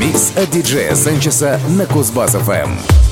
Микс от диджея Санчеса на Кузбасс-ФМ.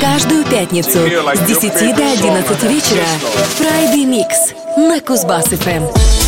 Каждую пятницу с 10 до 11 вечера Friday Mix на Кузбасс-ФМ.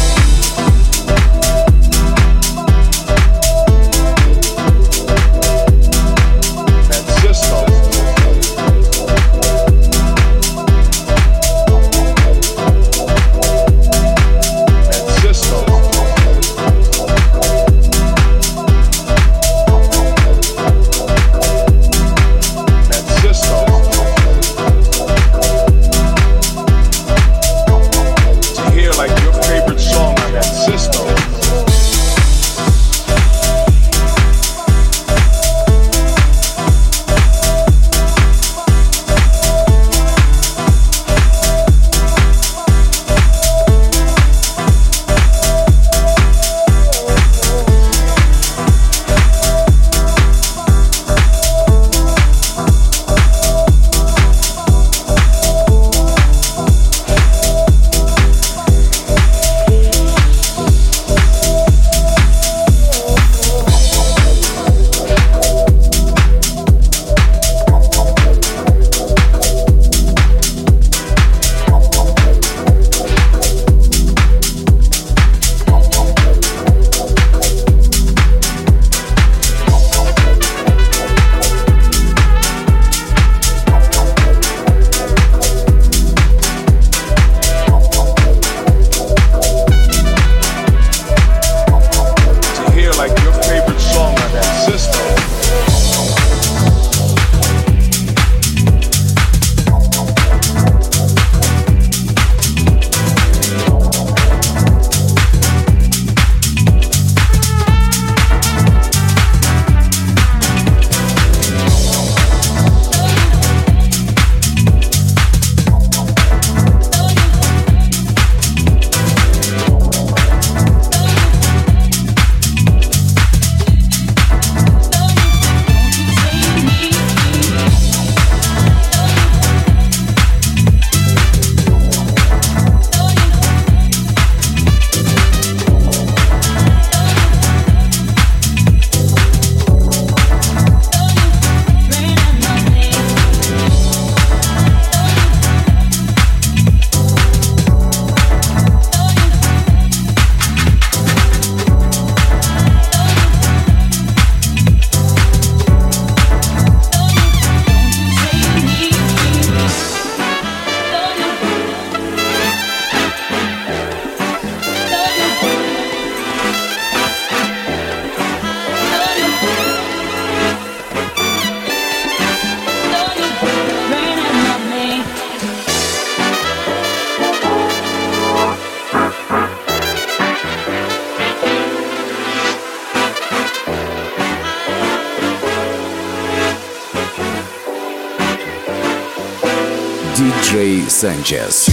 Sanchez.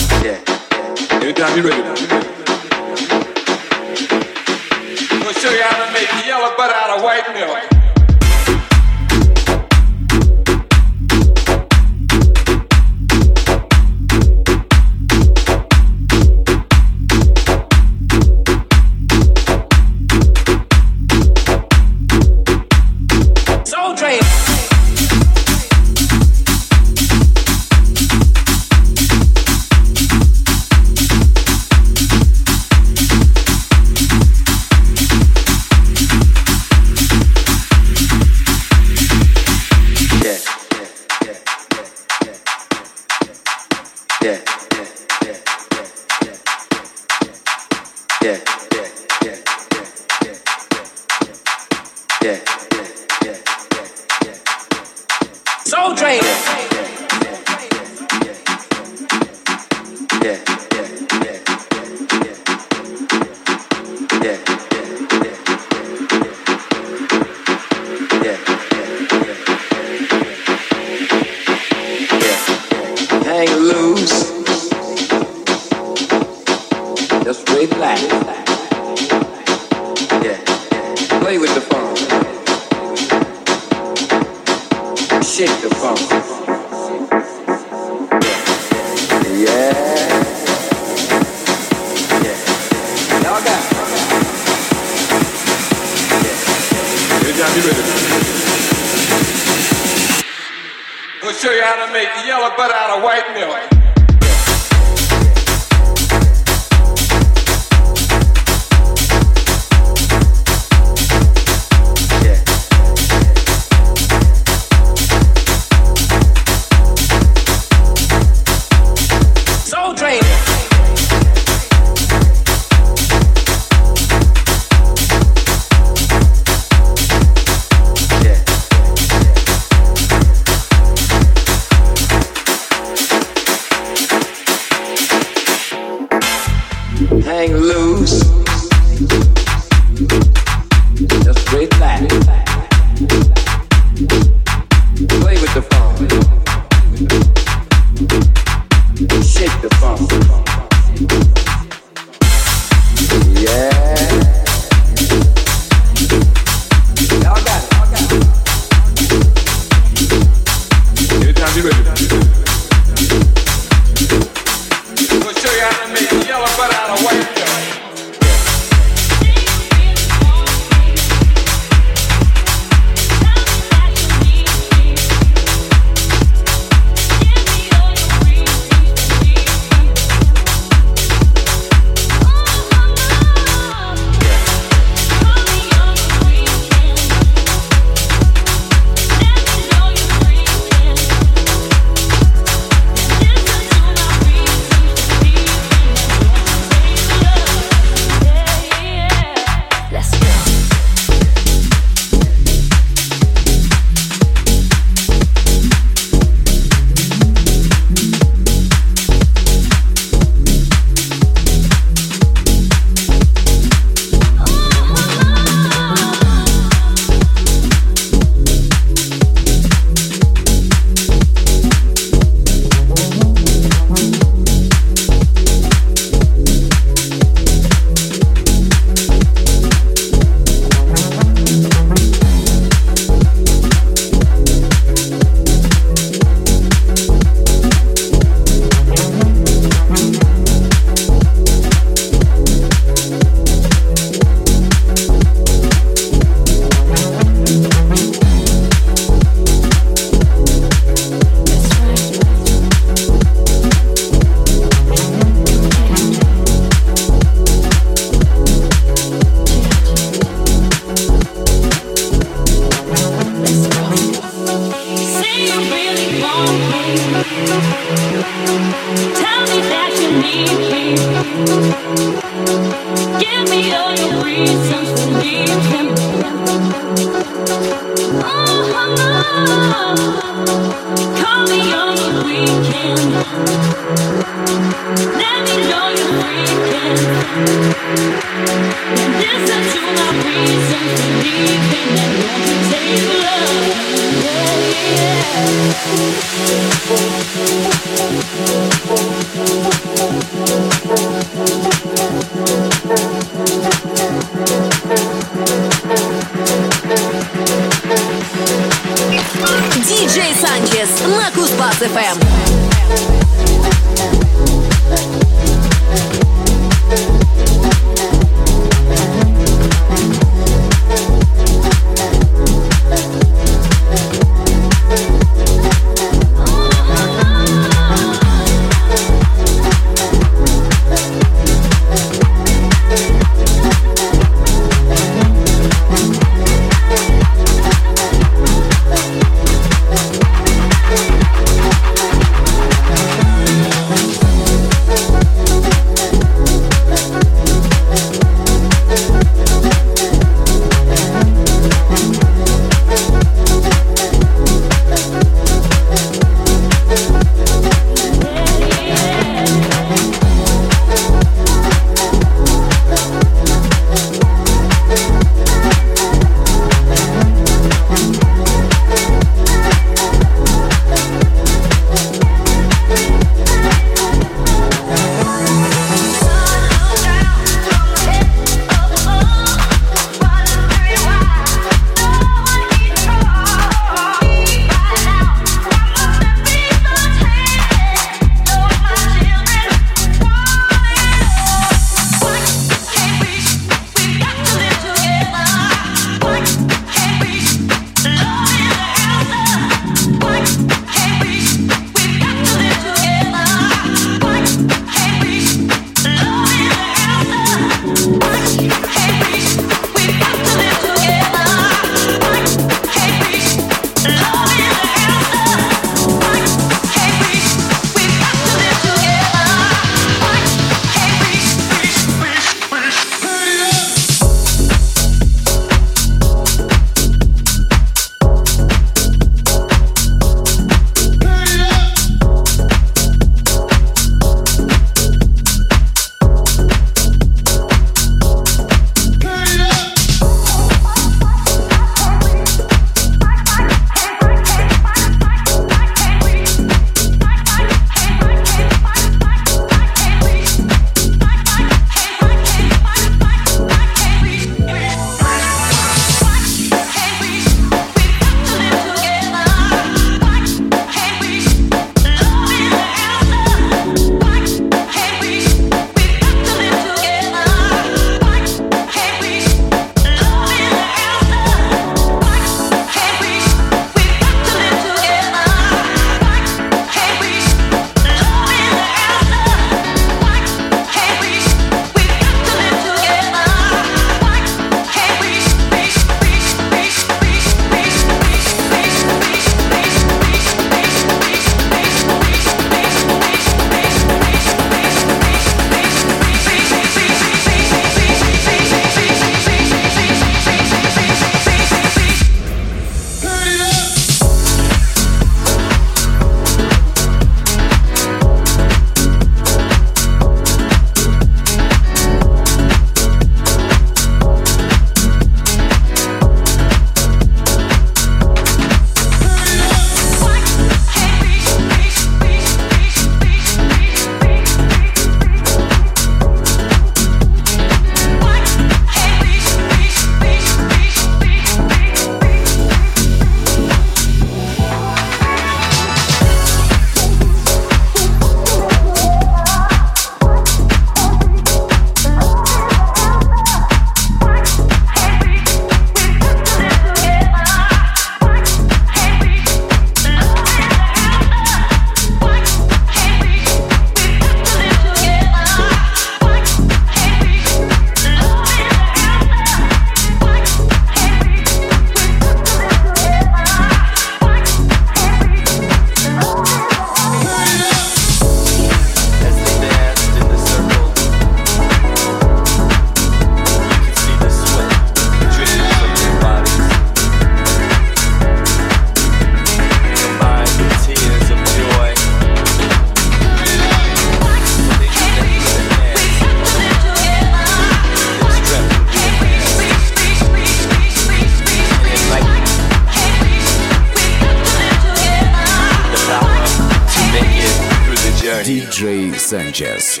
Sanchez.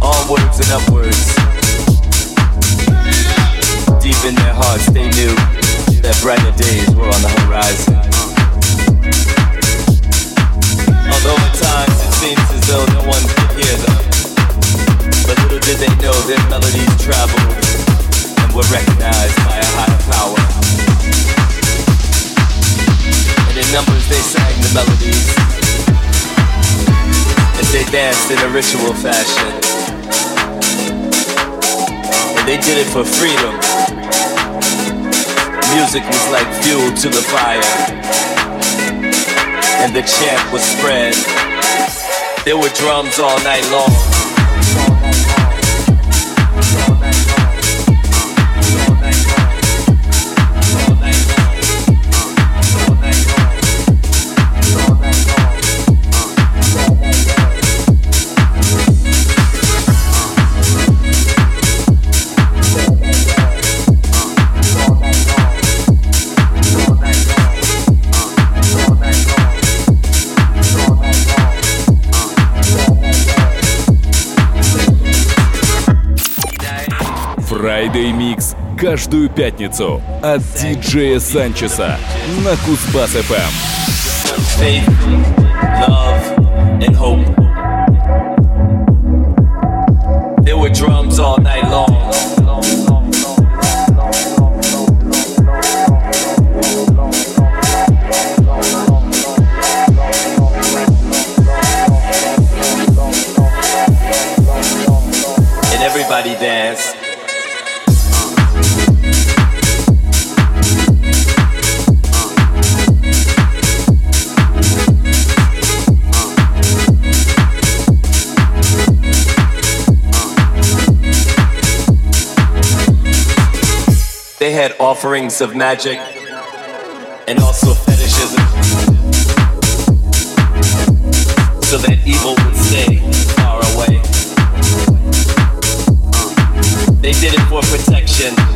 Onwards and upwards. Deep in their hearts, they knew that brighter days were on the horizon. Although at times it seems as though no one could hear them. But little did they know their melodies traveled and were recognized by a higher power. And in numbers they sang melodies as they danced in a ritual fashion. And they did it for freedom. Music was like fuel to the fire. And the chant was spread. There were drums all night long. Friday Mix каждую пятницу от диджея Санчеса на Кузбасс ФМ. faith, love, and hope. There were drums all night had offerings of magic and also fetishism. So that evil would stay far away. They did it for protection